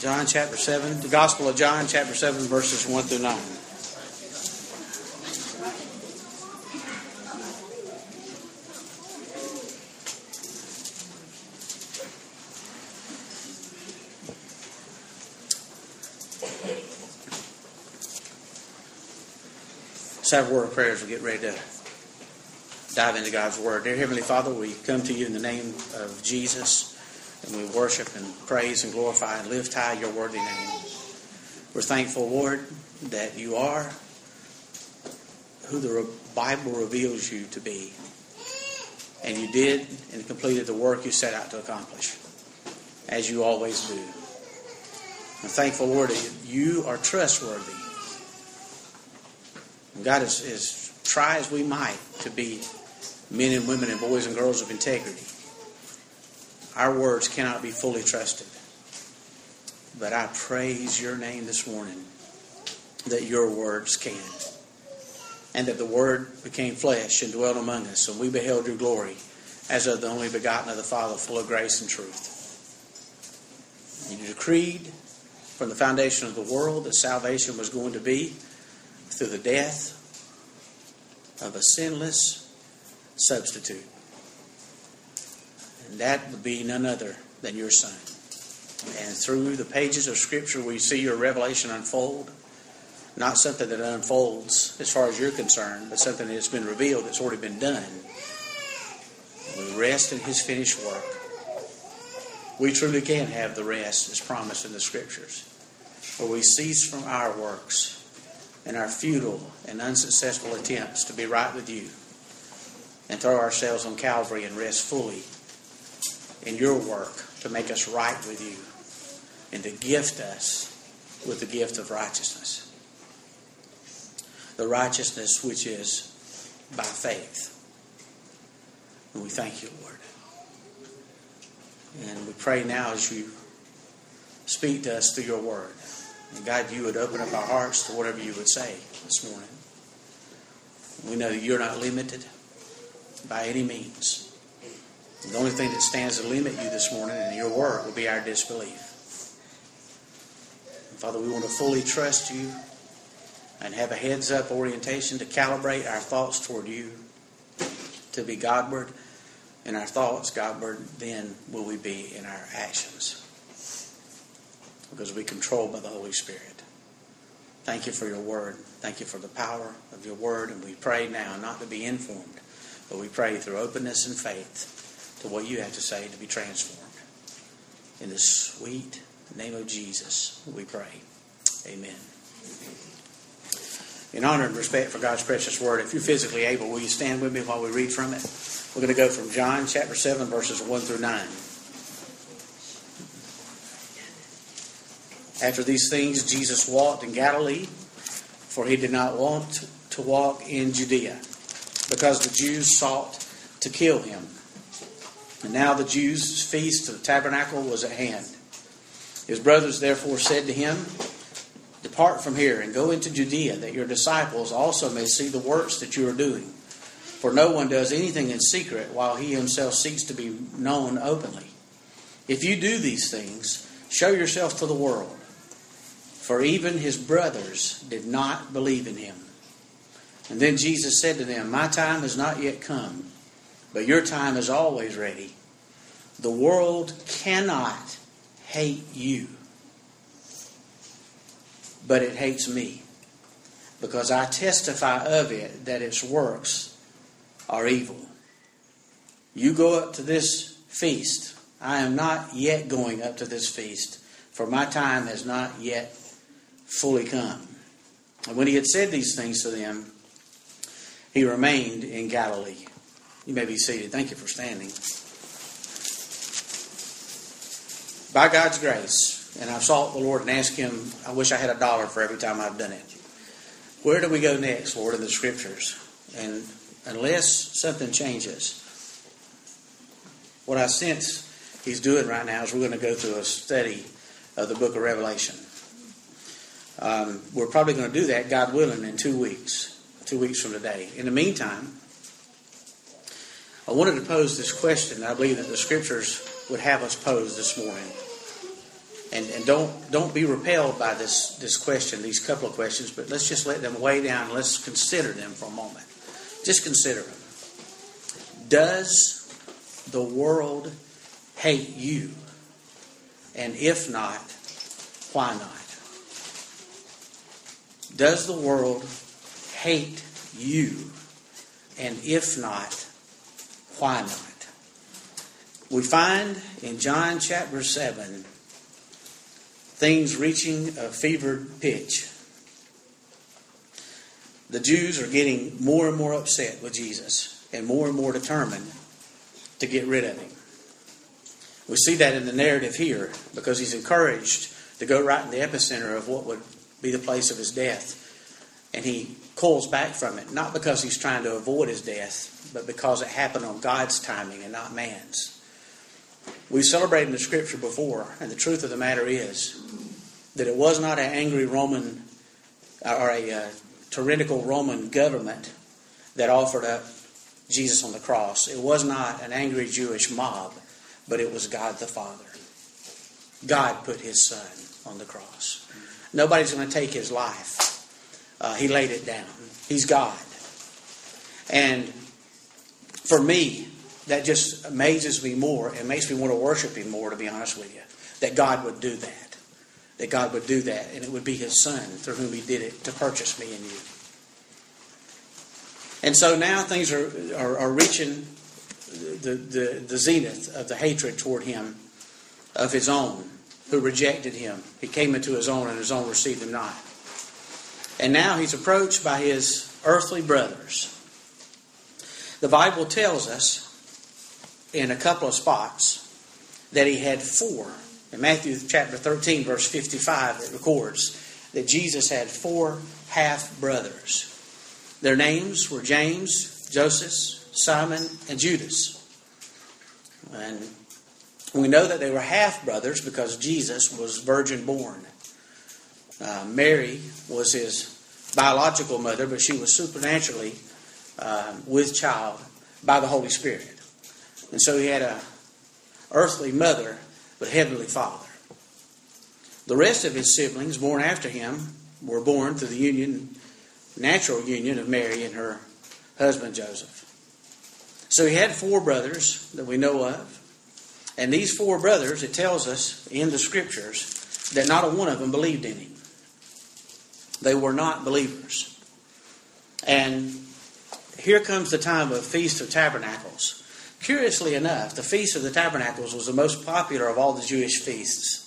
John chapter 7, the Gospel of John chapter 7, verses 1 through 9. Let's have a word of prayer as we get ready to dive into God's Word. Dear Heavenly Father, we come to you in the name of Jesus. And we worship and praise and glorify and lift high your worthy name. We're thankful, Lord, that you are who the Bible reveals you to be. And you did and completed the work you set out to accomplish, as you always do. I'm thankful, Lord, that you are trustworthy. And God, as, as try as we might to be men and women and boys and girls of integrity, our words cannot be fully trusted. But I praise your name this morning that your words can. And that the Word became flesh and dwelt among us, and we beheld your glory as of the only begotten of the Father, full of grace and truth. You decreed from the foundation of the world that salvation was going to be through the death of a sinless substitute. And that would be none other than your Son. And through the pages of Scripture, we see your revelation unfold. Not something that unfolds as far as you're concerned, but something that's been revealed that's already been done. We rest in His finished work. We truly can have the rest as promised in the Scriptures, where we cease from our works and our futile and unsuccessful attempts to be right with you and throw ourselves on Calvary and rest fully in your work to make us right with you and to gift us with the gift of righteousness. The righteousness which is by faith. And we thank you, Lord. And we pray now as you speak to us through your word. And God, you would open up our hearts to whatever you would say this morning. We know that you're not limited by any means. The only thing that stands to limit you this morning in your word will be our disbelief. And Father, we want to fully trust you and have a heads up orientation to calibrate our thoughts toward you, to be Godward in our thoughts, Godward, then will we be in our actions. Because we controlled by the Holy Spirit. Thank you for your word. Thank you for the power of your word. And we pray now not to be informed, but we pray through openness and faith to what you have to say to be transformed. In the sweet name of Jesus, we pray. Amen. In honor and respect for God's precious word, if you're physically able, will you stand with me while we read from it? We're going to go from John chapter 7, verses 1 through 9. After these things, Jesus walked in Galilee, for he did not want to walk in Judea, because the Jews sought to kill him. And now the Jews' feast of the tabernacle was at hand. His brothers therefore said to him, Depart from here and go into Judea, that your disciples also may see the works that you are doing. For no one does anything in secret while he himself seeks to be known openly. If you do these things, show yourself to the world. For even his brothers did not believe in him. And then Jesus said to them, My time has not yet come but your time is always ready. The world cannot hate you, but it hates me because I testify of it that its works are evil. You go up to this feast. I am not yet going up to this feast, for my time has not yet fully come. And when he had said these things to them, he remained in Galilee. You may be seated. Thank you for standing. By God's grace, and I've sought the Lord and asked Him, I wish I had a dollar for every time I've done it. Where do we go next, Lord, in the Scriptures? And unless something changes, what I sense He's doing right now is we're going to go through a study of the book of Revelation. Um, we're probably going to do that, God willing, in two weeks, two weeks from today. In the meantime, I wanted to pose this question I believe that the scriptures would have us pose this morning. And, and don't don't be repelled by this this question, these couple of questions, but let's just let them weigh down. and Let's consider them for a moment. Just consider them. Does the world hate you? And if not, why not? Does the world hate you? And if not, why not? We find in John chapter 7 things reaching a fevered pitch. The Jews are getting more and more upset with Jesus and more and more determined to get rid of him. We see that in the narrative here because he's encouraged to go right in the epicenter of what would be the place of his death. And he pulls back from it, not because he's trying to avoid his death, but because it happened on God's timing and not man's. We've celebrated in the scripture before, and the truth of the matter is that it was not an angry Roman or a uh, tyrannical Roman government that offered up Jesus on the cross. It was not an angry Jewish mob, but it was God the Father. God put his son on the cross. Nobody's going to take his life. Uh, he laid it down. He's God. And for me, that just amazes me more and makes me want to worship Him more, to be honest with you. That God would do that. That God would do that, and it would be His Son through whom He did it to purchase me and you. And so now things are, are, are reaching the, the, the zenith of the hatred toward Him of His own who rejected Him. He came into His own, and His own received Him not. And now He's approached by His earthly brothers. The Bible tells us in a couple of spots that he had four. In Matthew chapter 13, verse 55, it records that Jesus had four half brothers. Their names were James, Joseph, Simon, and Judas. And we know that they were half brothers because Jesus was virgin born. Uh, Mary was his biological mother, but she was supernaturally uh, with child by the Holy Spirit. And so he had a earthly mother, but heavenly father. The rest of his siblings born after him were born through the union, natural union of Mary and her husband Joseph. So he had four brothers that we know of. And these four brothers, it tells us in the scriptures that not a one of them believed in him. They were not believers. And here comes the time of Feast of Tabernacles. Curiously enough, the Feast of the Tabernacles was the most popular of all the Jewish feasts.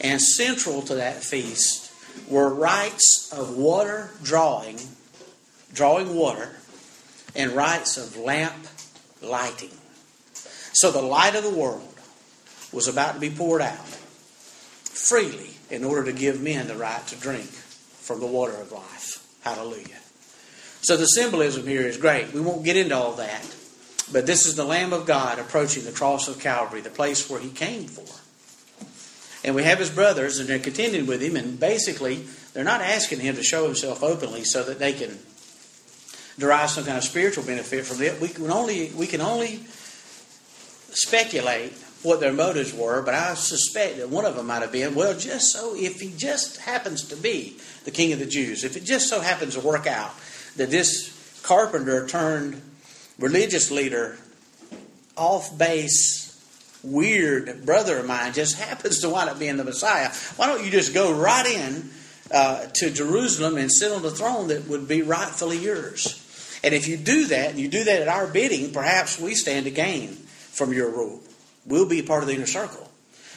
And central to that feast were rites of water drawing, drawing water, and rites of lamp lighting. So the light of the world was about to be poured out freely in order to give men the right to drink from the water of life. Hallelujah. So the symbolism here is great. We won't get into all that. But this is the Lamb of God approaching the cross of Calvary, the place where he came for. And we have his brothers, and they're contending with him, and basically, they're not asking him to show himself openly so that they can derive some kind of spiritual benefit from it. We can only, we can only speculate what their motives were, but I suspect that one of them might have been, well, just so if he just happens to be the king of the Jews, if it just so happens to work out that this carpenter turned religious leader, off base, weird brother of mine just happens to wind up being the Messiah. Why don't you just go right in uh, to Jerusalem and sit on the throne that would be rightfully yours? And if you do that, and you do that at our bidding, perhaps we stand to gain from your rule. We'll be part of the inner circle.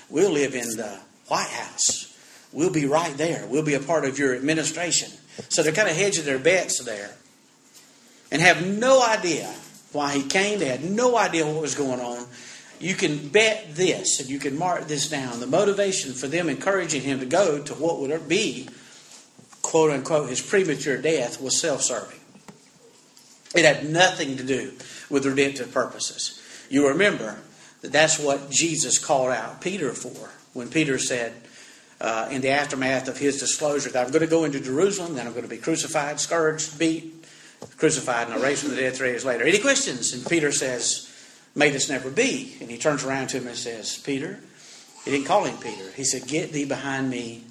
We'll live in the White House. We'll be right there. We'll be a part of your administration. So they're kind of hedging their bets there and have no idea why he came. They had no idea what was going on. You can bet this, and you can mark this down. The motivation for them encouraging him to go to what would be, quote unquote, his premature death was self serving. It had nothing to do with redemptive purposes. You remember that that's what Jesus called out Peter for when Peter said, uh, in the aftermath of his disclosure, that I'm going to go into Jerusalem, then I'm going to be crucified, scourged, beat, crucified and i raised from the dead three days later. Any questions? And Peter says, May this never be. And he turns around to him and says, Peter, He didn't call him Peter. He said, Get thee behind me,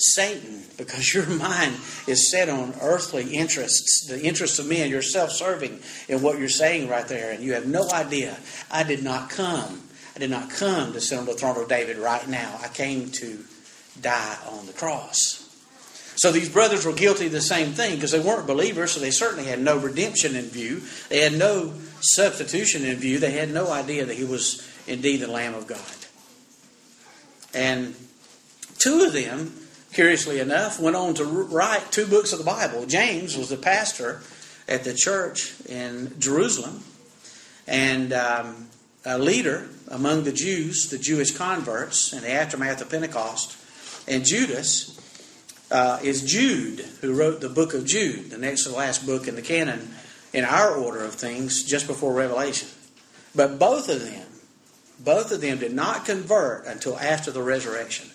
Satan, because your mind is set on earthly interests, the interests of men. You're self serving in what you're saying right there, and you have no idea. I did not come. I did not come to sit on the throne of David right now. I came to die on the cross. So these brothers were guilty of the same thing because they weren't believers, so they certainly had no redemption in view. They had no substitution in view. They had no idea that he was indeed the Lamb of God. And two of them, curiously enough, went on to write two books of the Bible. James was the pastor at the church in Jerusalem and um, a leader among the Jews, the Jewish converts, in the aftermath of Pentecost. And Judas uh, is Jude, who wrote the book of Jude, the next to the last book in the canon in our order of things, just before Revelation. But both of them, both of them did not convert until after the resurrection.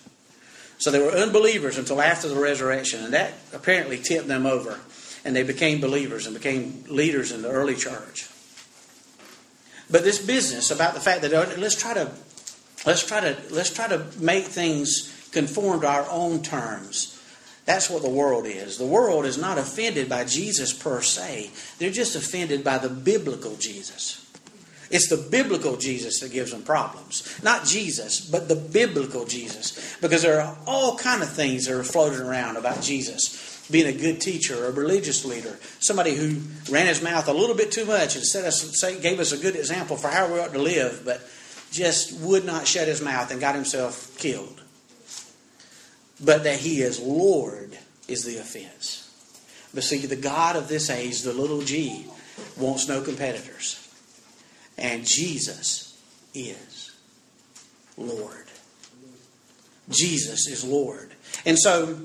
So they were unbelievers until after the resurrection, and that apparently tipped them over, and they became believers and became leaders in the early church. But this business about the fact that oh, let's try to let's try to let's try to make things conform to our own terms that's what the world is. The world is not offended by Jesus per se, they're just offended by the biblical Jesus. It's the biblical Jesus that gives them problems. Not Jesus, but the biblical Jesus. Because there are all kind of things that are floating around about Jesus. Being a good teacher, a religious leader, somebody who ran his mouth a little bit too much and set us, gave us a good example for how we ought to live, but just would not shut his mouth and got himself killed. But that he is Lord is the offense. But see, the God of this age, the little g, wants no competitors. And Jesus is Lord. Jesus is Lord. And so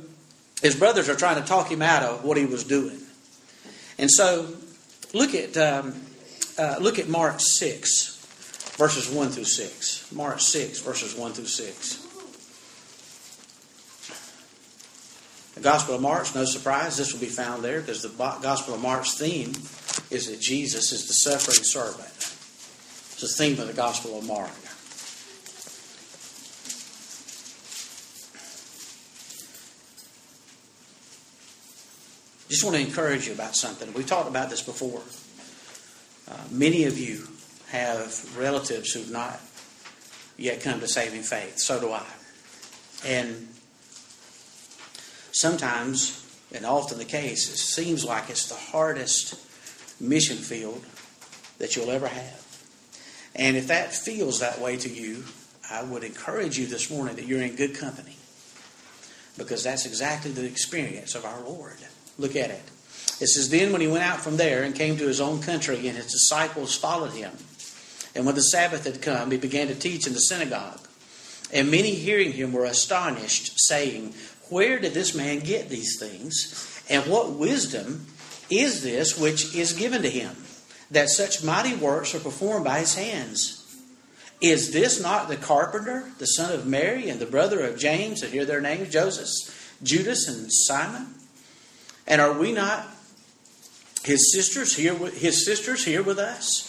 his brothers are trying to talk him out of what he was doing. And so look at um, uh, look at Mark six, verses one through six. Mark six, verses one through six. The Gospel of Mark, no surprise, this will be found there because the Gospel of Mark's theme is that Jesus is the suffering servant. The theme of the Gospel of Mark. Just want to encourage you about something. We've talked about this before. Uh, many of you have relatives who've not yet come to saving faith. So do I. And sometimes, and often the case, it seems like it's the hardest mission field that you'll ever have. And if that feels that way to you, I would encourage you this morning that you're in good company. Because that's exactly the experience of our Lord. Look at it. It says, Then when he went out from there and came to his own country, and his disciples followed him. And when the Sabbath had come, he began to teach in the synagogue. And many hearing him were astonished, saying, where did this man get these things? And what wisdom is this which is given to him, that such mighty works are performed by his hands? Is this not the carpenter, the son of Mary, and the brother of James, and hear their names, Joseph, Judas, and Simon? And are we not his sisters here with, his sisters here with us?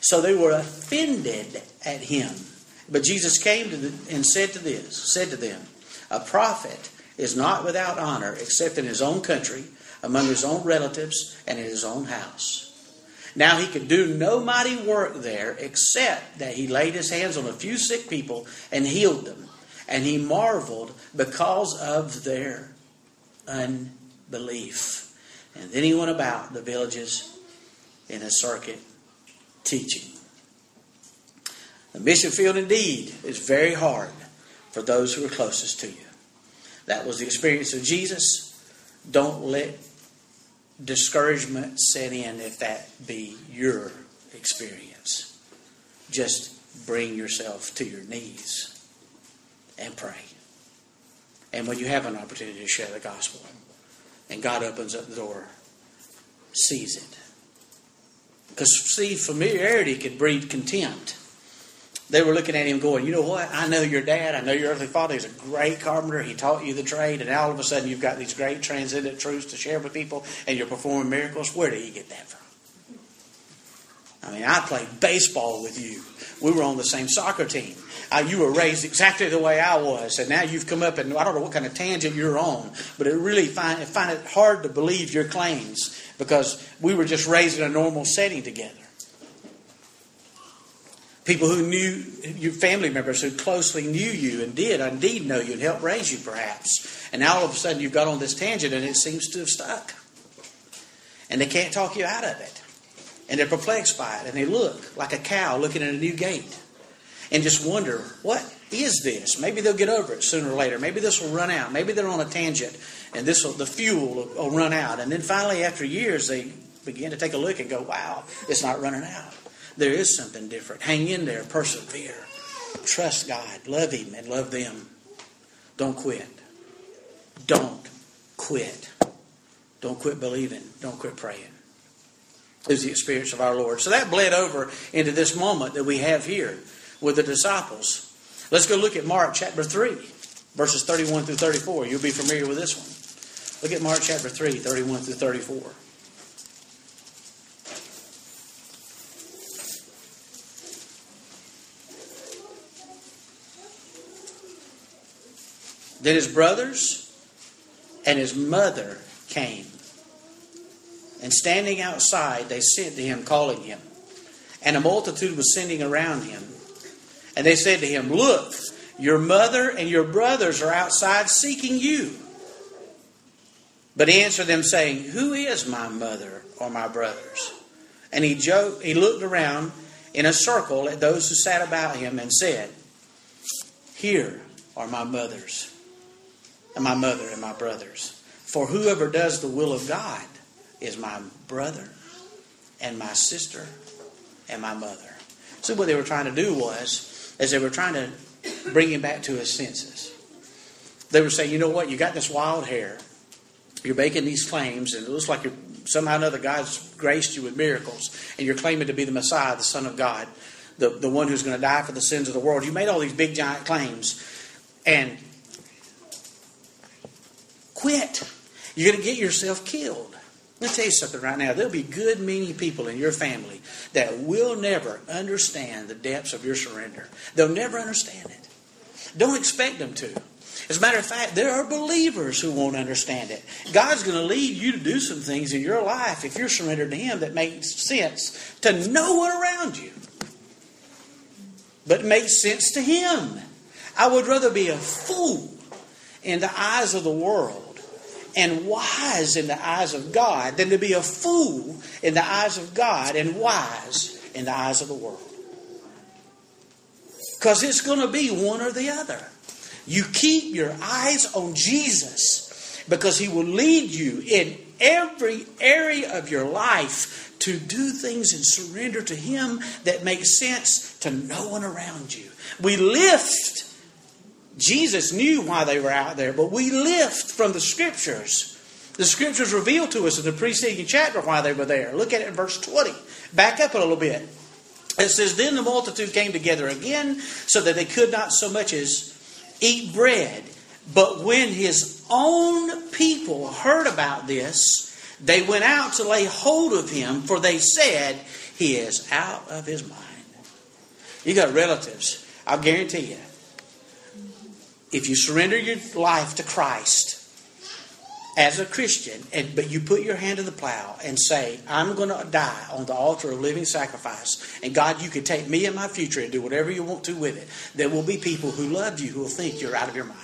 So they were offended at him. But Jesus came to the, and said to this, said to them, A prophet is not without honor except in his own country, among his own relatives, and in his own house. Now he could do no mighty work there except that he laid his hands on a few sick people and healed them. And he marveled because of their unbelief. And then he went about the villages in a circuit teaching. The mission field indeed is very hard for those who are closest to you. That was the experience of Jesus. Don't let discouragement set in if that be your experience. Just bring yourself to your knees and pray. And when you have an opportunity to share the gospel and God opens up the door, seize it. Because, see, familiarity can breed contempt they were looking at him going, you know what? I know your dad. I know your earthly father. He's a great carpenter. He taught you the trade. And all of a sudden, you've got these great transcendent truths to share with people, and you're performing miracles. Where did he get that from? I mean, I played baseball with you. We were on the same soccer team. Uh, you were raised exactly the way I was, and now you've come up and I don't know what kind of tangent you're on, but it really find, find it hard to believe your claims because we were just raised in a normal setting together. People who knew your family members who closely knew you and did indeed know you and helped raise you, perhaps. And now all of a sudden you've got on this tangent and it seems to have stuck. And they can't talk you out of it. And they're perplexed by it. And they look like a cow looking at a new gate and just wonder, what is this? Maybe they'll get over it sooner or later. Maybe this will run out. Maybe they're on a tangent and this will, the fuel will, will run out. And then finally, after years, they begin to take a look and go, wow, it's not running out. There is something different. Hang in there, persevere. Trust God, love Him, and love them. Don't quit. Don't quit. Don't quit believing. Don't quit praying. Is the experience of our Lord. So that bled over into this moment that we have here with the disciples. Let's go look at Mark chapter 3, verses 31 through 34. You'll be familiar with this one. Look at Mark chapter 3, 31 through 34. Then his brothers and his mother came. And standing outside, they sent to him, calling him. And a multitude was sending around him. And they said to him, Look, your mother and your brothers are outside seeking you. But he answered them, saying, Who is my mother or my brothers? And he, joked, he looked around in a circle at those who sat about him and said, Here are my mothers and my mother and my brothers. For whoever does the will of God is my brother and my sister and my mother. So what they were trying to do was, as they were trying to bring him back to his senses, they were saying, you know what, you got this wild hair, you're making these claims, and it looks like you're, somehow or another God's graced you with miracles, and you're claiming to be the Messiah, the Son of God, the, the one who's going to die for the sins of the world. You made all these big giant claims, and quit. You're going to get yourself killed. Let me tell you something right now. There'll be good, many people in your family that will never understand the depths of your surrender. They'll never understand it. Don't expect them to. As a matter of fact, there are believers who won't understand it. God's going to lead you to do some things in your life if you're surrendered to Him that makes sense to no one around you, but makes sense to Him. I would rather be a fool in the eyes of the world and wise in the eyes of God than to be a fool in the eyes of God and wise in the eyes of the world. Because it's going to be one or the other. You keep your eyes on Jesus because he will lead you in every area of your life to do things and surrender to him that makes sense to no one around you. We lift Jesus knew why they were out there, but we lift from the scriptures. The scriptures reveal to us in the preceding chapter why they were there. Look at it in verse 20. Back up a little bit. It says, Then the multitude came together again, so that they could not so much as eat bread. But when his own people heard about this, they went out to lay hold of him, for they said, He is out of his mind. You got relatives, I'll guarantee you, if you surrender your life to Christ as a Christian, and, but you put your hand to the plow and say, I'm going to die on the altar of living sacrifice, and God, you can take me and my future and do whatever you want to with it, there will be people who love you who will think you're out of your mind.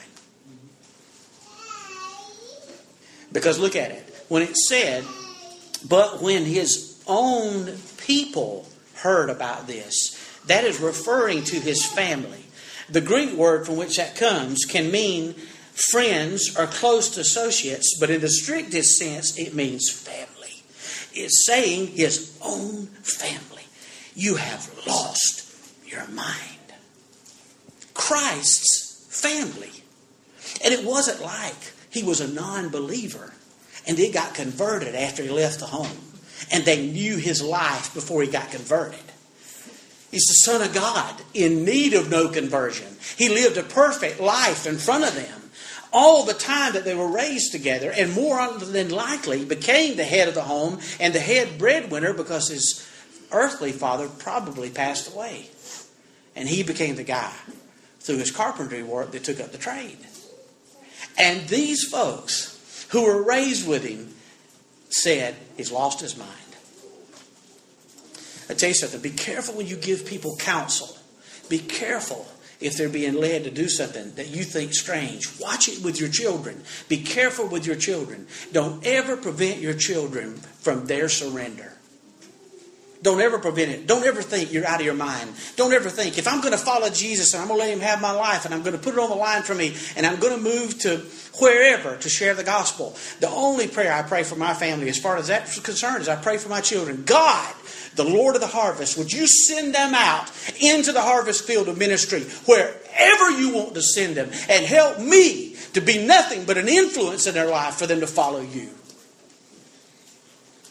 Because look at it. When it said, but when his own people heard about this, that is referring to his family. The Greek word from which that comes can mean friends or close associates, but in the strictest sense, it means family. It's saying his own family. You have lost your mind. Christ's family. And it wasn't like he was a non believer and he got converted after he left the home. And they knew his life before he got converted. He's the Son of God in need of no conversion. He lived a perfect life in front of them all the time that they were raised together, and more than likely became the head of the home and the head breadwinner because his earthly father probably passed away. And he became the guy through his carpentry work that took up the trade. And these folks who were raised with him said he's lost his mind. I tell you something, be careful when you give people counsel. Be careful if they're being led to do something that you think strange. Watch it with your children. Be careful with your children. Don't ever prevent your children from their surrender. Don't ever prevent it. Don't ever think you're out of your mind. Don't ever think, if I'm going to follow Jesus and I'm going to let him have my life and I'm going to put it on the line for me and I'm going to move to wherever to share the gospel, the only prayer I pray for my family, as far as that's concerned, is I pray for my children. God, the Lord of the harvest, would you send them out into the harvest field of ministry wherever you want to send them and help me to be nothing but an influence in their life for them to follow you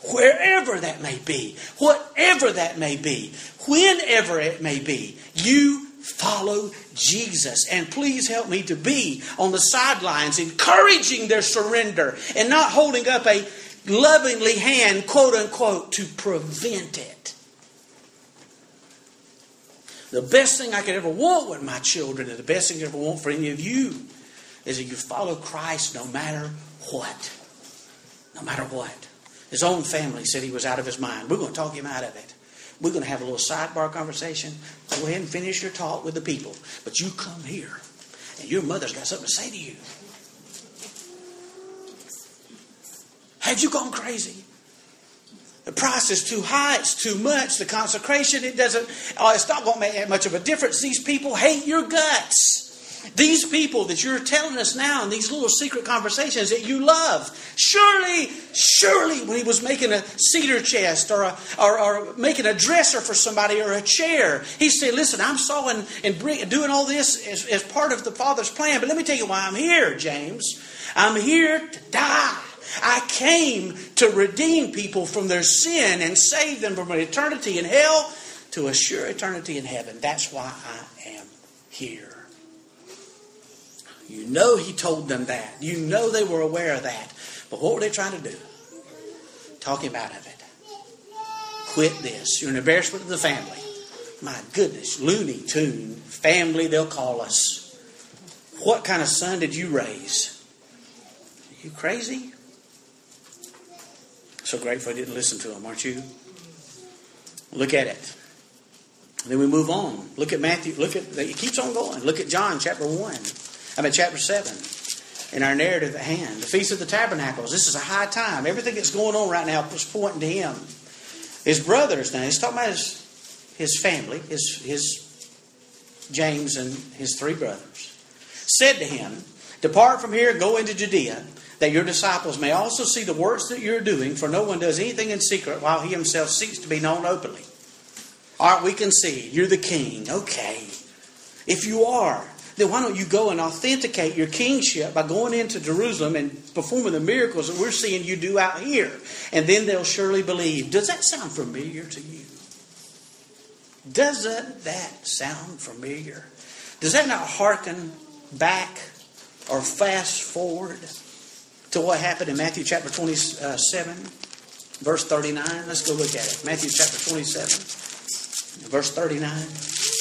wherever that may be, whatever that may be, whenever it may be, you follow Jesus. And please help me to be on the sidelines, encouraging their surrender and not holding up a lovingly hand, quote unquote, to prevent it. The best thing I could ever want with my children, and the best thing I could ever want for any of you, is that you follow Christ no matter what. No matter what. His own family said he was out of his mind. We're going to talk him out of it. We're going to have a little sidebar conversation. Go ahead and finish your talk with the people. But you come here, and your mother's got something to say to you. Have you gone crazy? The price is too high. It's too much. The consecration, it doesn't, oh, it's not going to make much of a difference. These people hate your guts. These people that you're telling us now in these little secret conversations that you love, surely, surely, when he was making a cedar chest or, a, or, or making a dresser for somebody or a chair, he said, Listen, I'm sawing and bring, doing all this as, as part of the Father's plan, but let me tell you why I'm here, James. I'm here to die. I came to redeem people from their sin and save them from an eternity in hell to a sure eternity in heaven. That's why I am here. You know he told them that. You know they were aware of that. But what were they trying to do? Talk him out of it. Quit this. You're an embarrassment to the family. My goodness, Looney Tune, family, they'll call us. What kind of son did you raise? Are you crazy? So grateful I didn't listen to him, aren't you? Look at it. Then we move on. Look at Matthew. Look at it keeps on going. Look at John chapter one. I'm in chapter 7 in our narrative at hand. The Feast of the Tabernacles. This is a high time. Everything that's going on right now is pointing to him. His brothers, now he's talking about his, his family, his, his James and his three brothers, said to him, Depart from here, go into Judea, that your disciples may also see the works that you're doing, for no one does anything in secret while he himself seeks to be known openly. All right, we can see you're the king. Okay. If you are, then why don't you go and authenticate your kingship by going into Jerusalem and performing the miracles that we're seeing you do out here? And then they'll surely believe. Does that sound familiar to you? Doesn't that sound familiar? Does that not hearken back or fast forward to what happened in Matthew chapter 27, verse 39? Let's go look at it. Matthew chapter 27, verse 39.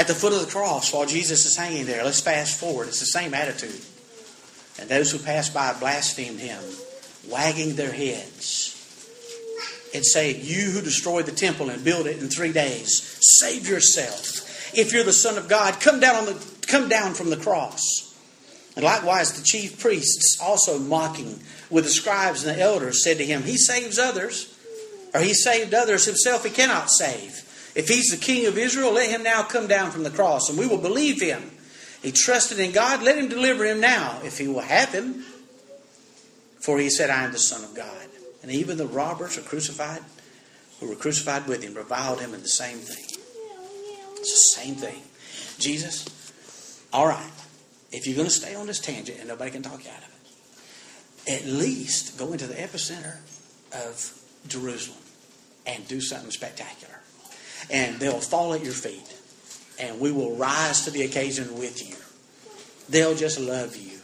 At the foot of the cross while Jesus is hanging there. Let's fast forward. It's the same attitude. And those who passed by blasphemed him, wagging their heads and saying, You who destroyed the temple and built it in three days, save yourself. If you're the Son of God, come down, on the, come down from the cross. And likewise, the chief priests, also mocking with the scribes and the elders, said to him, He saves others, or he saved others himself, he cannot save. If he's the king of Israel, let him now come down from the cross, and we will believe him. He trusted in God, let him deliver him now, if he will have him. For he said, I am the Son of God. And even the robbers are crucified, who were crucified with him, reviled him in the same thing. It's the same thing. Jesus, all right, if you're going to stay on this tangent and nobody can talk you out of it, at least go into the epicenter of Jerusalem and do something spectacular and they'll fall at your feet. And we will rise to the occasion with you. They'll just love you.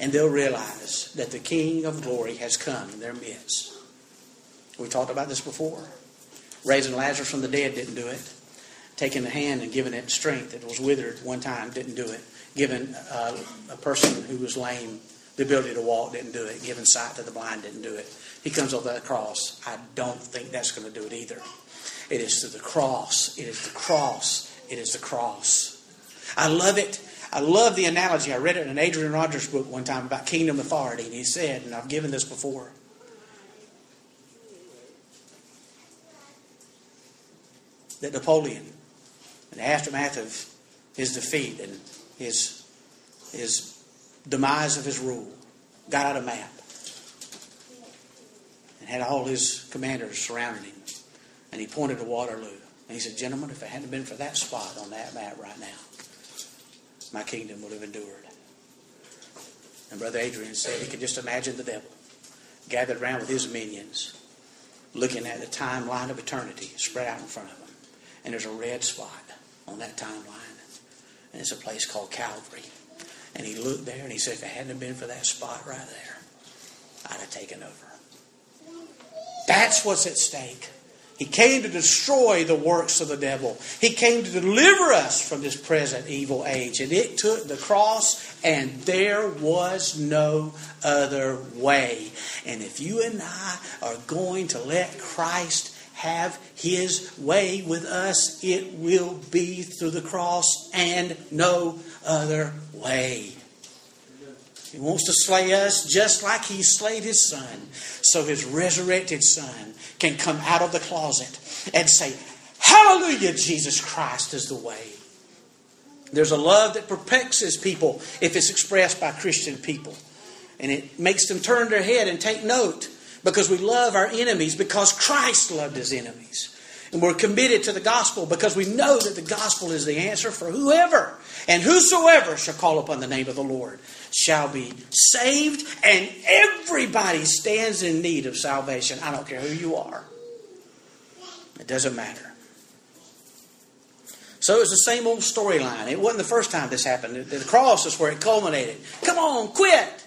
and they'll realize that the King of glory has come in their midst. We talked about this before. Raising Lazarus from the dead didn't do it. Taking the hand and giving it strength that was withered one time didn't do it. Giving uh, a person who was lame the ability to walk didn't do it. Giving sight to the blind didn't do it. He comes over that cross. I don't think that's going to do it either. It is to the cross. It is the cross. It is the cross. I love it. I love the analogy. I read it in an Adrian Rogers book one time about kingdom authority, and he said, and I've given this before. That Napoleon, in the aftermath of his defeat and his, his demise of his rule, got out a map and had all his commanders surrounding him. And he pointed to Waterloo. And he said, Gentlemen, if it hadn't been for that spot on that map right now, my kingdom would have endured. And Brother Adrian said he could just imagine the devil gathered around with his minions, looking at the timeline of eternity spread out in front of him. And there's a red spot on that timeline. And it's a place called Calvary. And he looked there and he said, if it hadn't been for that spot right there, I'd have taken over. That's what's at stake. He came to destroy the works of the devil. He came to deliver us from this present evil age. And it took the cross, and there was no other way. And if you and I are going to let Christ have his way with us, it will be through the cross and no other way. He wants to slay us just like he slayed his son, so his resurrected son can come out of the closet and say, Hallelujah, Jesus Christ is the way. There's a love that perplexes people if it's expressed by Christian people. And it makes them turn their head and take note because we love our enemies because Christ loved his enemies. And we're committed to the gospel because we know that the gospel is the answer for whoever and whosoever shall call upon the name of the Lord shall be saved, and everybody stands in need of salvation. I don't care who you are, it doesn't matter. So it's the same old storyline. It wasn't the first time this happened. The cross is where it culminated. Come on, quit.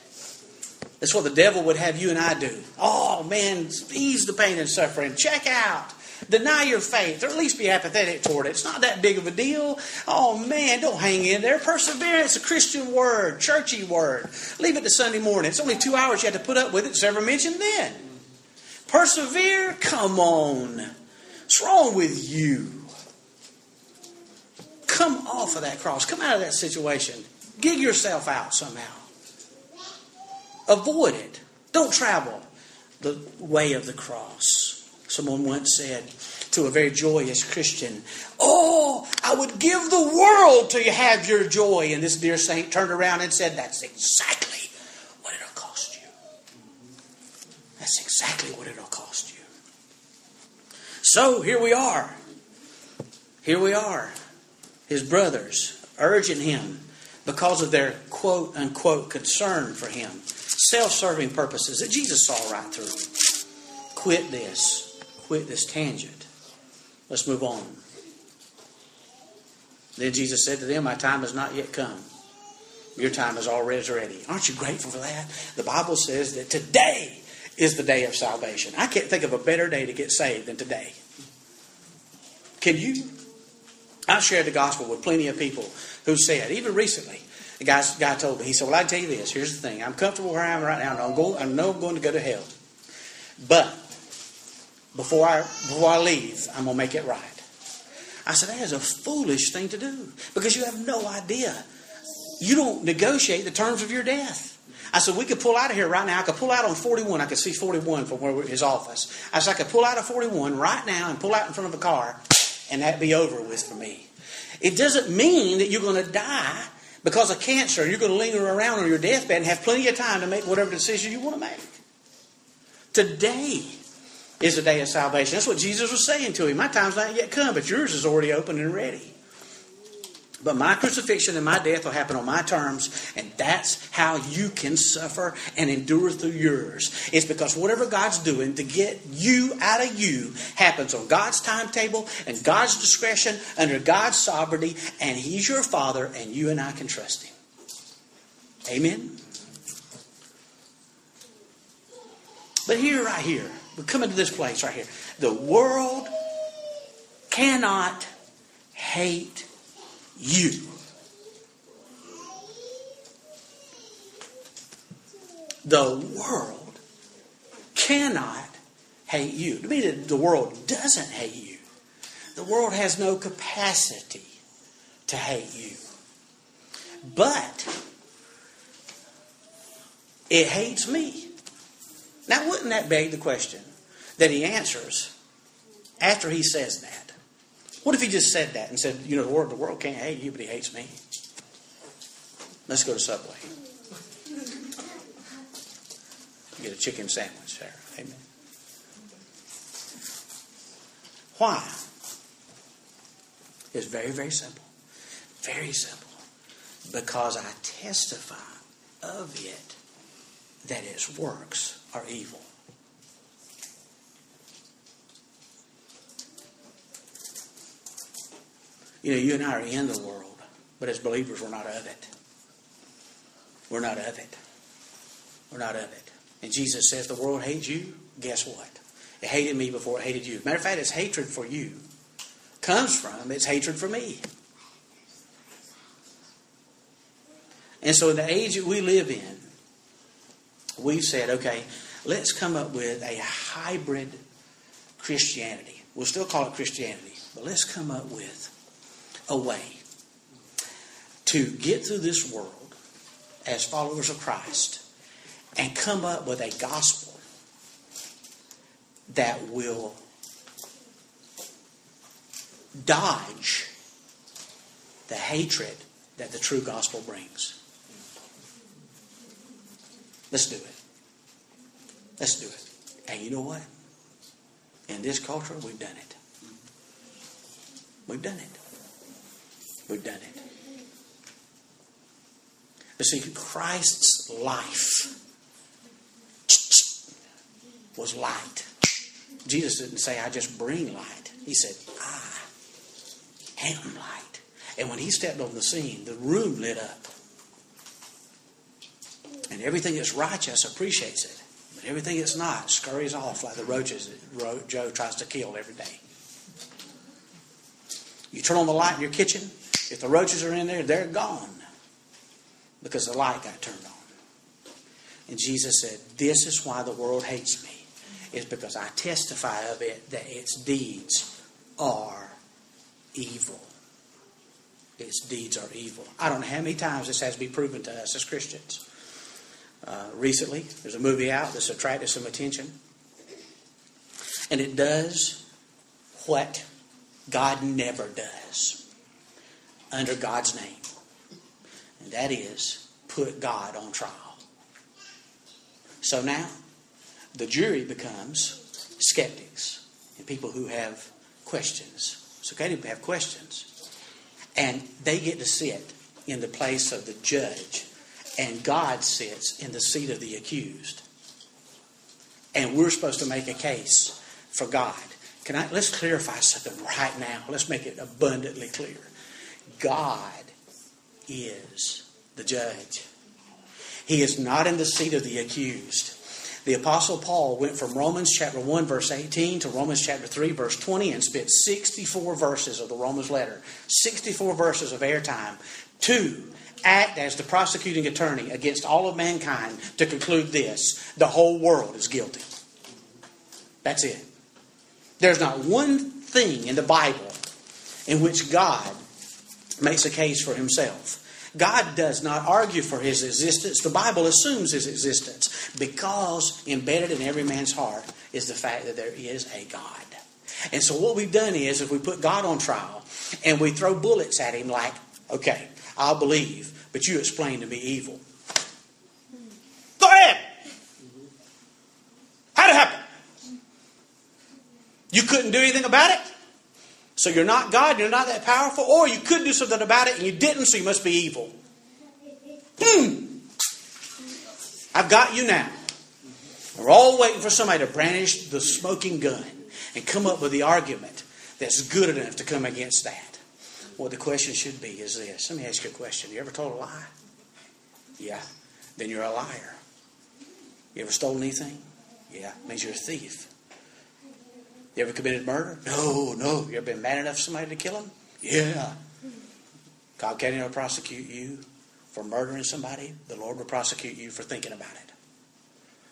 That's what the devil would have you and I do. Oh, man, ease the pain and suffering. Check out. Deny your faith, or at least be apathetic toward it. It's not that big of a deal. Oh man, don't hang in there. Perseverance, a Christian word, churchy word. Leave it to Sunday morning. It's only two hours you have to put up with it. It's ever mentioned then. Persevere? Come on. What's wrong with you? Come off of that cross. Come out of that situation. Gig yourself out somehow. Avoid it. Don't travel the way of the cross. Someone once said to a very joyous Christian, Oh, I would give the world to have your joy. And this dear saint turned around and said, That's exactly what it'll cost you. That's exactly what it'll cost you. So here we are. Here we are. His brothers urging him because of their quote unquote concern for him, self serving purposes that Jesus saw right through. Quit this quit this tangent. Let's move on. Then Jesus said to them, My time has not yet come. Your time is already ready. Aren't you grateful for that? The Bible says that today is the day of salvation. I can't think of a better day to get saved than today. Can you? I've shared the gospel with plenty of people who said, even recently, the guy, guy told me, he said, Well, I tell you this. Here's the thing. I'm comfortable where I am right now, and I'm I know I'm going to go to hell. But before I, before I leave, I'm going to make it right. I said, that is a foolish thing to do because you have no idea. You don't negotiate the terms of your death. I said, we could pull out of here right now. I could pull out on 41. I could see 41 from where his office. I said, I could pull out of 41 right now and pull out in front of a car, and that'd be over with for me. It doesn't mean that you're going to die because of cancer. You're going to linger around on your deathbed and have plenty of time to make whatever decision you want to make. Today, is the day of salvation. That's what Jesus was saying to him. My time's not yet come, but yours is already open and ready. But my crucifixion and my death will happen on my terms, and that's how you can suffer and endure through yours. It's because whatever God's doing to get you out of you happens on God's timetable and God's discretion under God's sovereignty, and He's your Father, and you and I can trust Him. Amen. But here, right here, we come into this place right here. The world cannot hate you. The world cannot hate you. To me, the world doesn't hate you. The world has no capacity to hate you. But it hates me. Now, wouldn't that beg the question that he answers after he says that? What if he just said that and said, you know, the world, the world can't hate you, but he hates me? Let's go to Subway. Get a chicken sandwich there. Amen. Why? It's very, very simple. Very simple. Because I testify of it that its works are evil. You know, you and I are in the world, but as believers, we're not of it. We're not of it. We're not of it. And Jesus says the world hates you. Guess what? It hated me before it hated you. Matter of fact, its hatred for you comes from its hatred for me. And so, in the age that we live in, we've said, okay, let's come up with a hybrid Christianity. We'll still call it Christianity, but let's come up with a way to get through this world as followers of Christ and come up with a gospel that will dodge the hatred that the true gospel brings. Let's do it. Let's do it. And you know what? In this culture, we've done it. We've done it. We've done it. But see, Christ's life was light. Jesus didn't say, I just bring light. He said, I am light. And when he stepped on the scene, the room lit up. And everything that's righteous appreciates it. But everything that's not scurries off like the roaches that Joe tries to kill every day. You turn on the light in your kitchen, if the roaches are in there, they're gone because the light got turned on. And Jesus said, This is why the world hates me, is because I testify of it that its deeds are evil. Its deeds are evil. I don't know how many times this has to be proven to us as Christians. Uh, recently, there's a movie out that's attracted some attention. And it does what God never does under God's name. And that is put God on trial. So now, the jury becomes skeptics and people who have questions. It's okay to have questions. And they get to sit in the place of the judge, and God sits in the seat of the accused. And we're supposed to make a case for God. Can I let's clarify something right now. Let's make it abundantly clear. God is the judge. He is not in the seat of the accused. The Apostle Paul went from Romans chapter 1, verse 18 to Romans chapter 3, verse 20, and spent 64 verses of the Romans letter, 64 verses of airtime, to act as the prosecuting attorney against all of mankind to conclude this the whole world is guilty. That's it. There's not one thing in the Bible in which God makes a case for himself. God does not argue for his existence. The Bible assumes his existence because embedded in every man's heart is the fact that there is a God. And so what we've done is if we put God on trial and we throw bullets at him like, okay, I'll believe, but you explain to me evil. Go ahead. How'd it happen? You couldn't do anything about it? So you're not God, you're not that powerful, or you could do something about it and you didn't, so you must be evil. Hmm. I've got you now. We're all waiting for somebody to brandish the smoking gun and come up with the argument that's good enough to come against that. What the question should be is this. Let me ask you a question. You ever told a lie? Yeah. Then you're a liar. You ever stolen anything? Yeah, means you're a thief. You ever committed murder? No, no. You ever been mad enough for somebody to kill them? Yeah. God can't even prosecute you for murdering somebody. The Lord will prosecute you for thinking about it.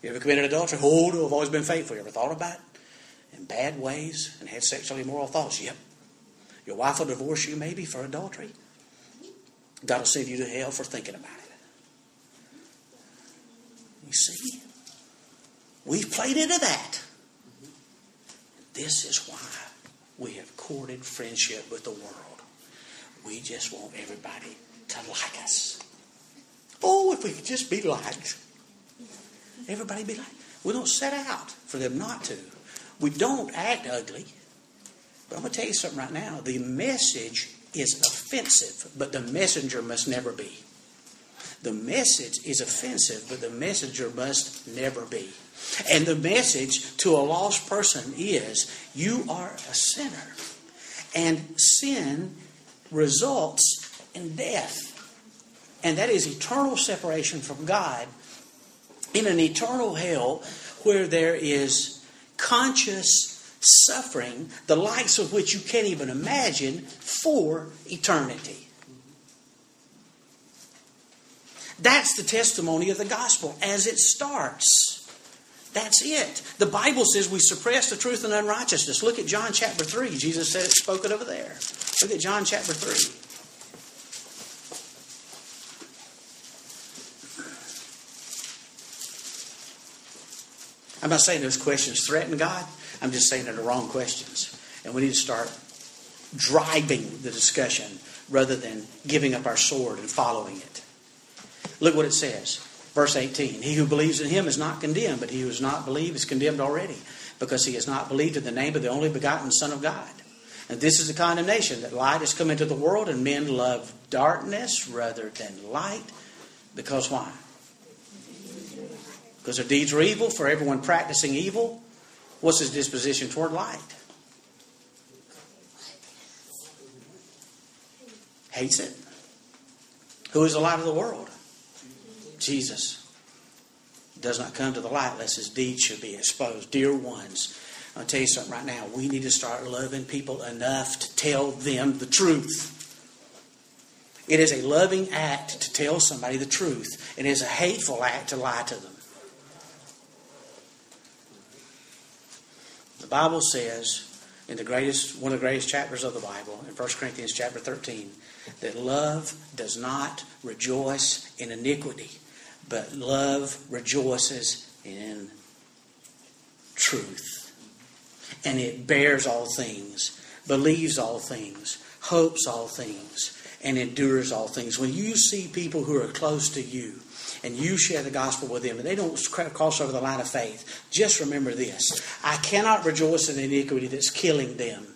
You ever committed adultery? Oh, no, I've always been faithful. You ever thought about it? In bad ways and had sexually immoral thoughts? Yep. Your wife will divorce you maybe for adultery. God will send you to hell for thinking about it. You see? We've played into that. This is why we have courted friendship with the world. We just want everybody to like us. Oh, if we could just be liked. Everybody be liked. We don't set out for them not to. We don't act ugly. But I'm going to tell you something right now. The message is offensive, but the messenger must never be. The message is offensive, but the messenger must never be. And the message to a lost person is you are a sinner. And sin results in death. And that is eternal separation from God in an eternal hell where there is conscious suffering, the likes of which you can't even imagine, for eternity. That's the testimony of the gospel as it starts. That's it. The Bible says we suppress the truth and unrighteousness. Look at John chapter 3. Jesus said it, spoken over there. Look at John chapter 3. I'm not saying those questions threaten God. I'm just saying they're the wrong questions. And we need to start driving the discussion rather than giving up our sword and following it. Look what it says. Verse 18 He who believes in him is not condemned, but he who does not believe is condemned already, because he has not believed in the name of the only begotten Son of God. And this is the condemnation that light has come into the world, and men love darkness rather than light. Because why? Because their deeds are evil, for everyone practicing evil. What's his disposition toward light? Hates it. Who is the light of the world? Jesus does not come to the light lest his deeds should be exposed. Dear ones, I'll tell you something right now. We need to start loving people enough to tell them the truth. It is a loving act to tell somebody the truth. It is a hateful act to lie to them. The Bible says in the greatest one of the greatest chapters of the Bible, in 1 Corinthians chapter 13, that love does not rejoice in iniquity but love rejoices in truth. And it bears all things, believes all things, hopes all things, and endures all things. When you see people who are close to you, and you share the gospel with them, and they don't cross over the line of faith, just remember this I cannot rejoice in the iniquity that's killing them.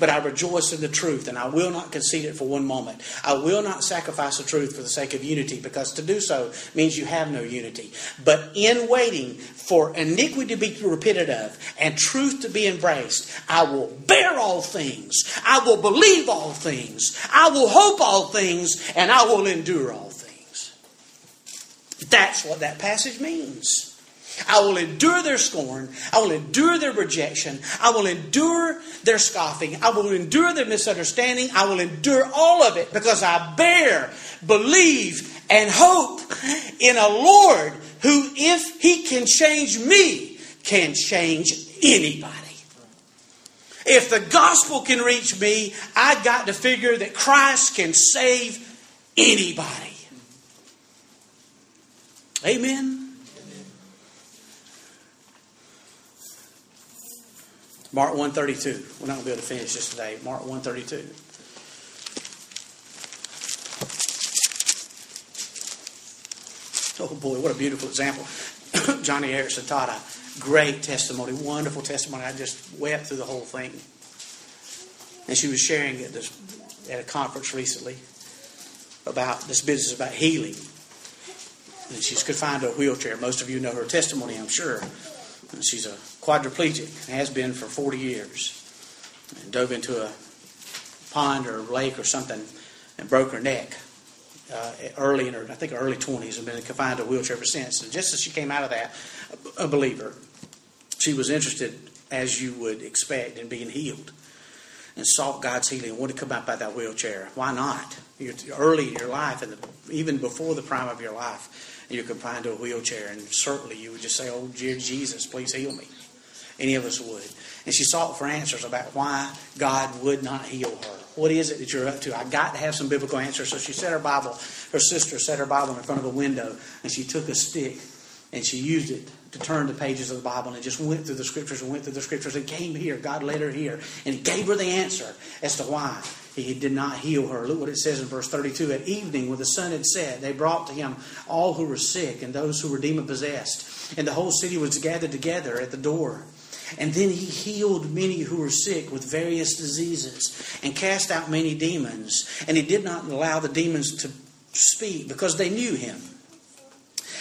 But I rejoice in the truth, and I will not concede it for one moment. I will not sacrifice the truth for the sake of unity, because to do so means you have no unity. But in waiting for iniquity to be repented of and truth to be embraced, I will bear all things. I will believe all things. I will hope all things, and I will endure all things. That's what that passage means. I will endure their scorn. I will endure their rejection. I will endure their scoffing. I will endure their misunderstanding. I will endure all of it because I bear, believe, and hope in a Lord who, if He can change me, can change anybody. If the gospel can reach me, I got to figure that Christ can save anybody. Amen. Mark 132. We're not going to be able to finish this today. Mark 132. Oh boy, what a beautiful example. Joni Eareckson Tada a great testimony, wonderful testimony. I just wept through the whole thing. And she was sharing at, this, at a conference recently about this business about healing. And she's confined to a wheelchair. Most of you know her testimony, I'm sure. And she's a quadriplegic, has been for 40 years. And dove into a pond or a lake or something and broke her neck uh, early in her, I think, early 20s, and been confined to a wheelchair ever since. And just as she came out of that, a believer, She was interested, as you would expect, in being healed and sought God's healing. Want to come out by that wheelchair? Why not? You're early in your life, and even before the prime of your life, you're confined to a wheelchair, and certainly you would just say, "Oh, dear Jesus, please heal me." Any of us would. And she sought for answers about why God would not heal her. What is it that you're up to? I got to have some biblical answers. So she set her Bible. Her sister set her Bible in front of a window, and she took a stick and she used it to turn the pages of the Bible and just went through the scriptures and went through the scriptures and came here. God led her here and gave her the answer as to why He did not heal her. Look what it says in verse 32. At evening, when the sun had set, they brought to Him all who were sick and those who were demon possessed. And the whole city was gathered together at the door. And then he healed many who were sick with various diseases and cast out many demons. And he did not allow the demons to speak because they knew him.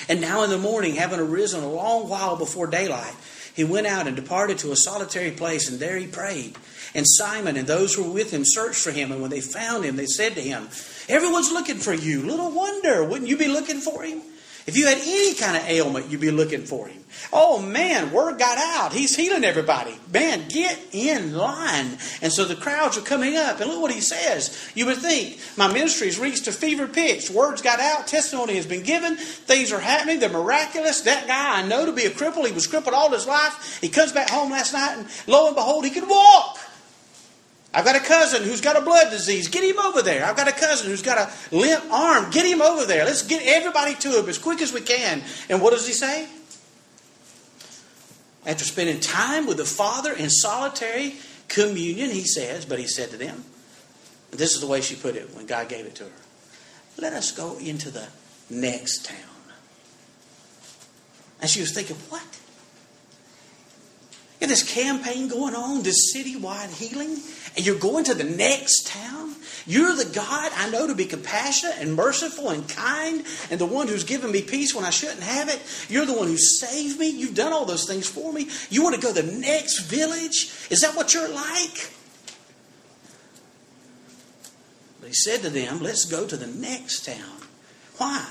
And now in the morning, having arisen a long while before daylight, he went out and departed to a solitary place, and there he prayed. And Simon and those who were with him searched for him, and when they found him, they said to him, Everyone's looking for you. Little wonder, wouldn't you be looking for him? If you had any kind of ailment, you'd be looking for him. Oh man, word got out. He's healing everybody. Man, get in line. And so the crowds are coming up. And look what he says. You would think, my ministry has reached a fever pitch. Words got out. Testimony has been given. Things are happening. They're miraculous. That guy I know to be a cripple. He was crippled all his life. He comes back home last night and lo and behold, he could walk. I've got a cousin who's got a blood disease. Get him over there. I've got a cousin who's got a limp arm. Get him over there. Let's get everybody to him as quick as we can. And what does he say? After spending time with the Father in solitary communion, he says, but he said to them, this is the way she put it when God gave it to her. Let us go into the next town. And she was thinking, what? You this campaign going on, this citywide healing, and you're going to the next town? You're the God I know to be compassionate and merciful and kind and the one who's given me peace when I shouldn't have it. You're the one who saved me. You've done all those things for me. You want to go to the next village? Is that what you're like? But he said to them, Let's go to the next town. Why?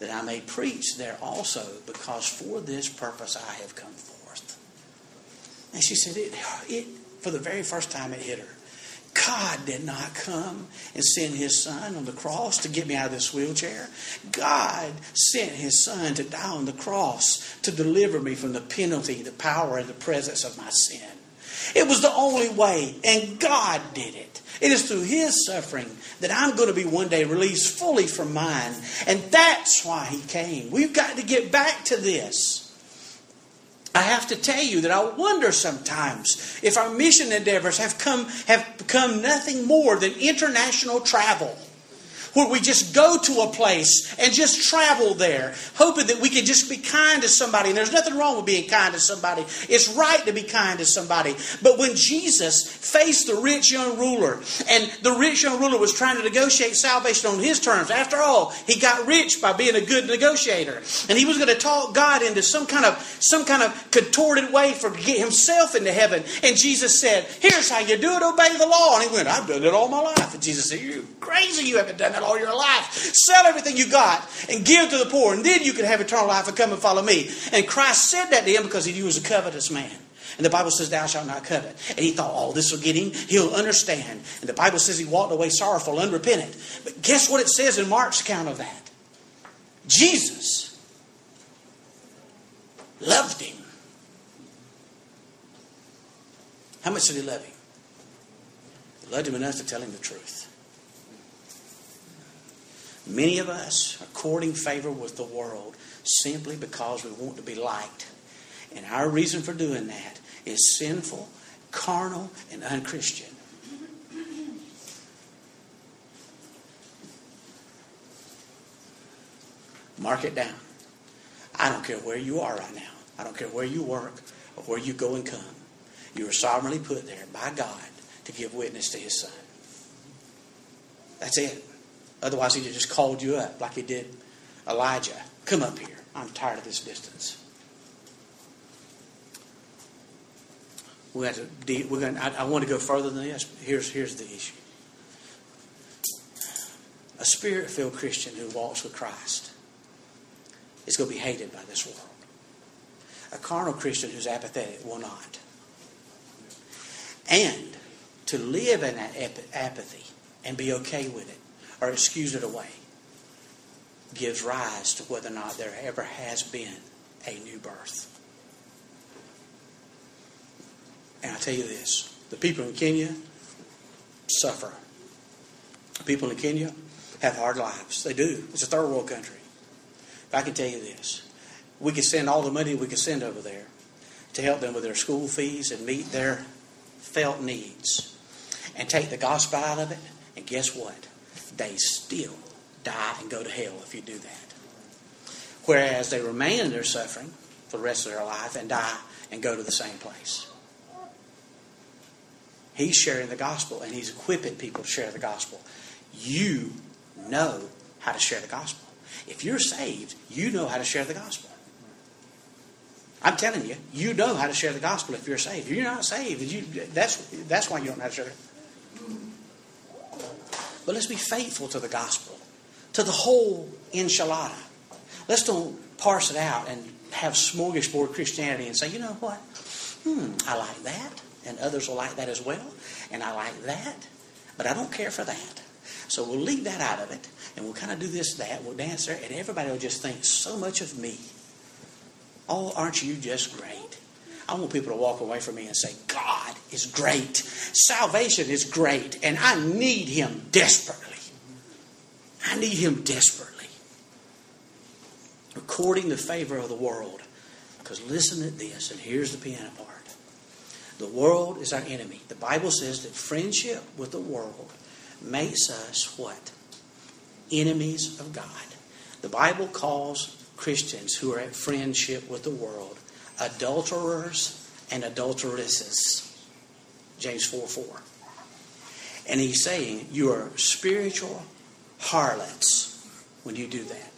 That I may preach there also, because for this purpose I have come forth. And she said, it, it, for the very first time, it hit her. God did not come and send his son on the cross to get me out of this wheelchair. God sent his son to die on the cross to deliver me from the penalty, the power, and the presence of my sin. It was the only way, and God did it. It is through his suffering that I'm going to be one day released fully from mine. And that's why he came. We've got to get back to this. I have to tell you that I wonder sometimes if our mission endeavors have come have become nothing more than international travel where we just go to a place and just travel there, hoping that we can just be kind to somebody. And there's nothing wrong with being kind to somebody. It's right to be kind to somebody. But when Jesus faced the rich young ruler, and the rich young ruler was trying to negotiate salvation on his terms, after all, he got rich by being a good negotiator. And he was going to talk God into some kind of some kind of contorted way for get himself into heaven. And Jesus said, Here's how you do it, obey the law. And he went, I've done it all my life. And Jesus said, You're crazy, you haven't done that all your life. Sell everything you got and give to the poor, and then you can have eternal life and come and follow me. And Christ said that to him because he was a covetous man. And the Bible says, Thou shalt not covet. And he thought, Oh, this will get him. He'll understand. And the Bible says he walked away sorrowful, unrepentant. But guess what it says in Mark's account of that? Jesus loved him. How much did he love him? He loved him enough to tell him the truth. Many of us are courting favor with the world simply because we want to be liked. And our reason for doing that is sinful, carnal, and unchristian. Mark it down. I don't care where you are right now. I don't care where you work or where you go and come. You are sovereignly put there by God to give witness to His Son. That's it. Otherwise, he'd have just called you up like he did Elijah. Come up here. I'm tired of this distance. We have to. We're going. I, I want to go further than this. Here's here's the issue. A spirit-filled Christian who walks with Christ is going to be hated by this world. A carnal Christian who's apathetic will not. And to live in that apathy and be okay with it or excuse it away gives rise to whether or not there ever has been a new birth. And I tell you this the people in Kenya suffer. The people in Kenya have hard lives. They do. It's a third world country. But I can tell you this we could send all the money we could send over there to help them with their school fees and meet their felt needs and take the gospel out of it. And guess what? They still die and go to hell if you do that. Whereas they remain in their suffering for the rest of their life and die and go to the same place. He's sharing the gospel and he's equipping people to share the gospel. You know how to share the gospel. If you're saved, you know how to share the gospel. I'm telling you, you know how to share the gospel if you're saved. If you're not saved, you, that's, that's why you don't know how to share. But let's be faithful to the gospel, to the whole enchilada. Let's don't parse it out and have smorgasbord Christianity and say, you know what? Hmm, I like that. And others will like that as well. And I like that. But I don't care for that. So we'll leave that out of it. And we'll kind of do this, that. We'll dance there. And everybody will just think so much of me. Oh, aren't you just great? I want people to walk away from me and say, God is great. Salvation is great. And I need Him desperately. I need Him desperately. Recording the favor of the world. Because listen to this, and here's the piano part. The world is our enemy. The Bible says that friendship with the world makes us what? Enemies of God. The Bible calls Christians who are at friendship with the world adulterers and adulteresses. James 4 4. And he's saying you are spiritual harlots when you do that.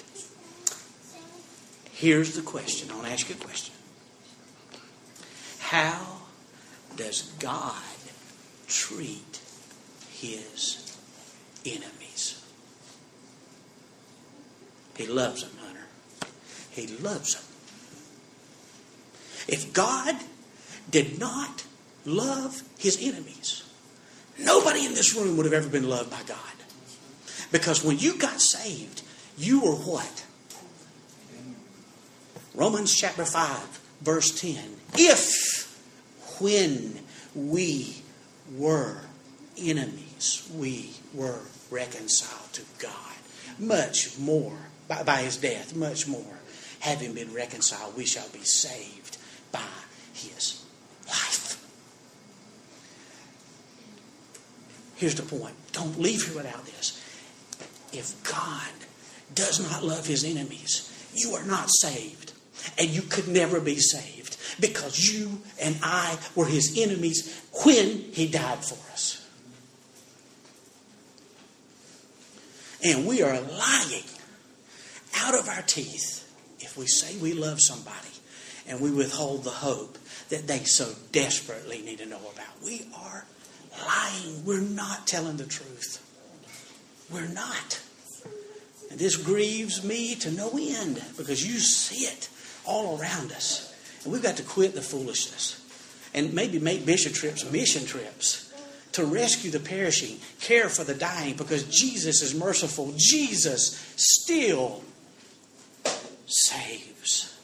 Here's the question. I want to ask you a question. How does God treat his enemies? He loves them, Hunter. He loves them. If God did not love his enemies, nobody in this room would have ever been loved by God. Because when you got saved, you were what? Romans chapter 5, verse 10. If, when we were enemies, we were reconciled to God. Much more, by, by his death, much more having been reconciled, we shall be saved by his life. Here's the point. Don't leave here without this. If God does not love his enemies, you are not saved. And you could never be saved because you and I were his enemies when he died for us. And we are lying out of our teeth if we say we love somebody and we withhold the hope that they so desperately need to know about. We are lying. We're not telling the truth. We're not. And this grieves me to no end because you see it all around us. And we've got to quit the foolishness and maybe make mission trips mission trips to rescue the perishing, care for the dying because Jesus is merciful. Jesus still saves.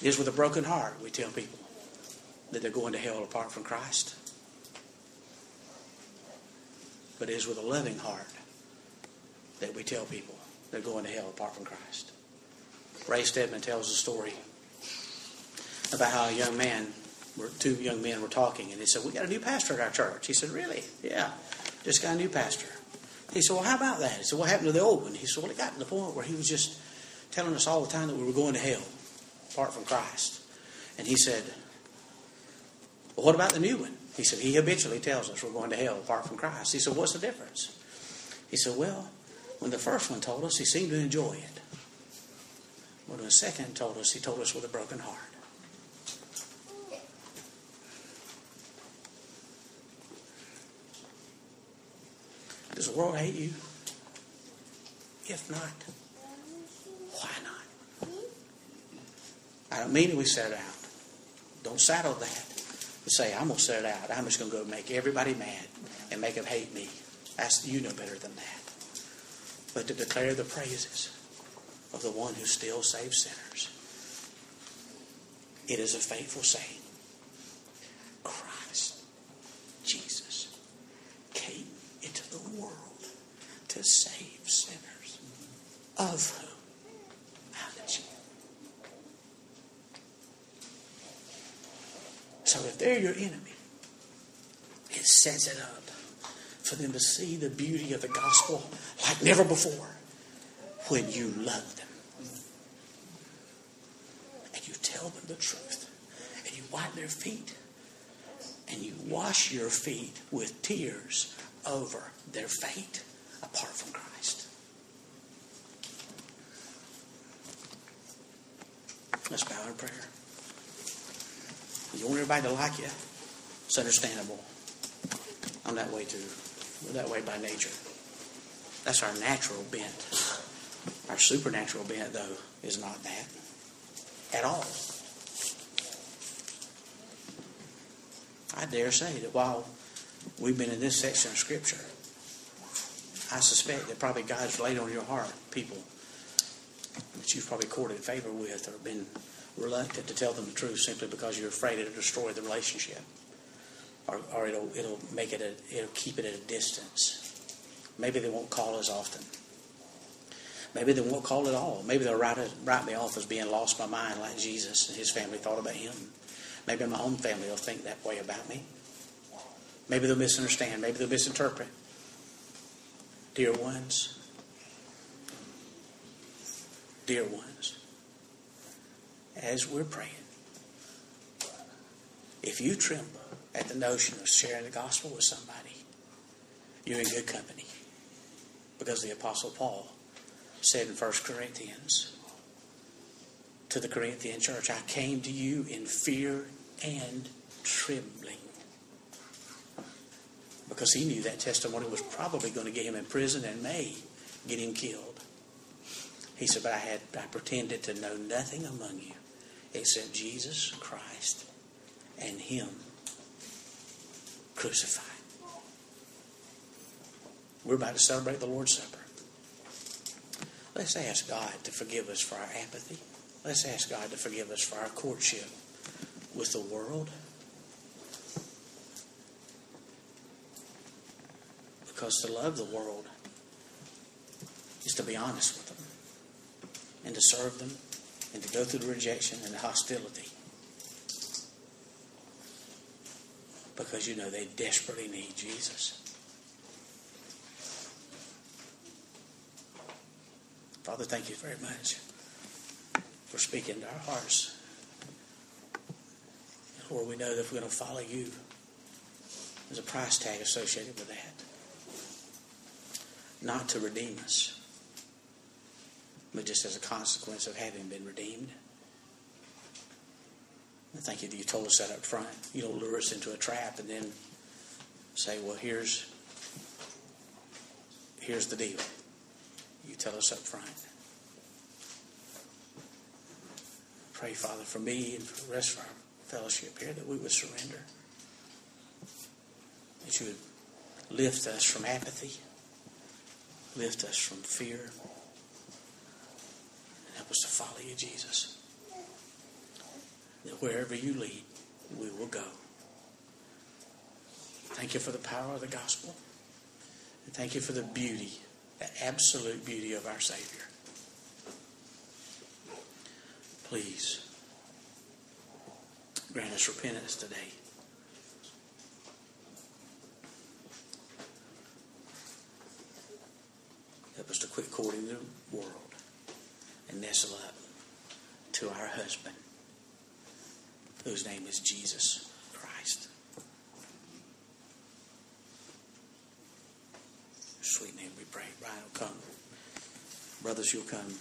It is with a broken heart we tell people that they're going to hell apart from Christ. But it is with a loving heart that we tell people they're going to hell apart from Christ. Ray Stedman tells a story about how a young man, two young men were talking, and he said, We got a new pastor at our church. He said, Really? Yeah, just got a new pastor. He said, Well, how about that? He said, What happened to the old one? He said, Well, it got to the point where he was just telling us all the time that we were going to hell apart from Christ. And he said, Well, what about the new one? He said, He habitually tells us we're going to hell apart from Christ. He said, What's the difference? He said, Well, when the first one told us, he seemed to enjoy it. When the second told us, he told us with a broken heart. Does the world hate you? If not, not? I don't mean we set it out. Don't saddle that. But say, I'm going to set it out. I'm just going to go make everybody mad and make them hate me. That's, you know better than that. But to declare the praises of the one who still saves sinners. It is a faithful saying. Christ, Jesus, came into the world to save sinners. Of whom? How did you? So if they're your enemy, it sets it up for them to see the beauty of the gospel like never before when you love them and you tell them the truth and you wipe their feet and you wash your feet with tears over their fate apart from Christ. Let's bow in prayer. You want everybody to like you. It's understandable. I'm that way too. We're that way by nature. That's our natural bent. Our supernatural bent, though, is not that at all. I dare say that while we've been in this section of Scripture, I suspect that probably God's laid on your heart people that you've probably courted favor with or been reluctant to tell them the truth simply because you're afraid it'll destroy the relationship or, or it'll, it'll make it a, it'll keep it at a distance. Maybe they won't call as often. Maybe they won't call at all. Maybe they'll write, it, write me off as being lost my mind like Jesus and his family thought about him. Maybe my own family will think that way about me. Maybe they'll misunderstand. Maybe they'll misinterpret. Dear ones, dear ones, as we're praying, if you tremble at the notion of sharing the gospel with somebody, you're in good company. Because the Apostle Paul said in 1 Corinthians to the Corinthian church, I came to you in fear and trembling. Because he knew that testimony was probably going to get him in prison and may get him killed. He said, But I had I pretended to know nothing among you except Jesus Christ and him crucified. We're about to celebrate the Lord's Supper. Let's ask God to forgive us for our apathy. Let's ask God to forgive us for our courtship with the world. Because to love the world is to be honest with them and to serve them and to go through the rejection and the hostility. Because you know they desperately need Jesus. Father, thank you very much for speaking to our hearts. Lord, we know that if we're going to follow you, there's a price tag associated with that. Not to redeem us, but just as a consequence of having been redeemed. And think you told us that up front. You don't lure us into a trap and then say, well, here's, here's the deal. You tell us up front. Pray, Father, for me and for the rest of our fellowship here that we would surrender. That you would lift us from apathy, lift us from fear, and help us to follow you, Jesus. That wherever you lead, we will go. Thank you for the power of the gospel. And thank you for the beauty, the absolute beauty of our Savior. Please grant us repentance today. Help us to quit courting the world and nestle up to our husband, whose name is Jesus Christ. Sweet name we pray. Brian will come. Brothers, you'll come.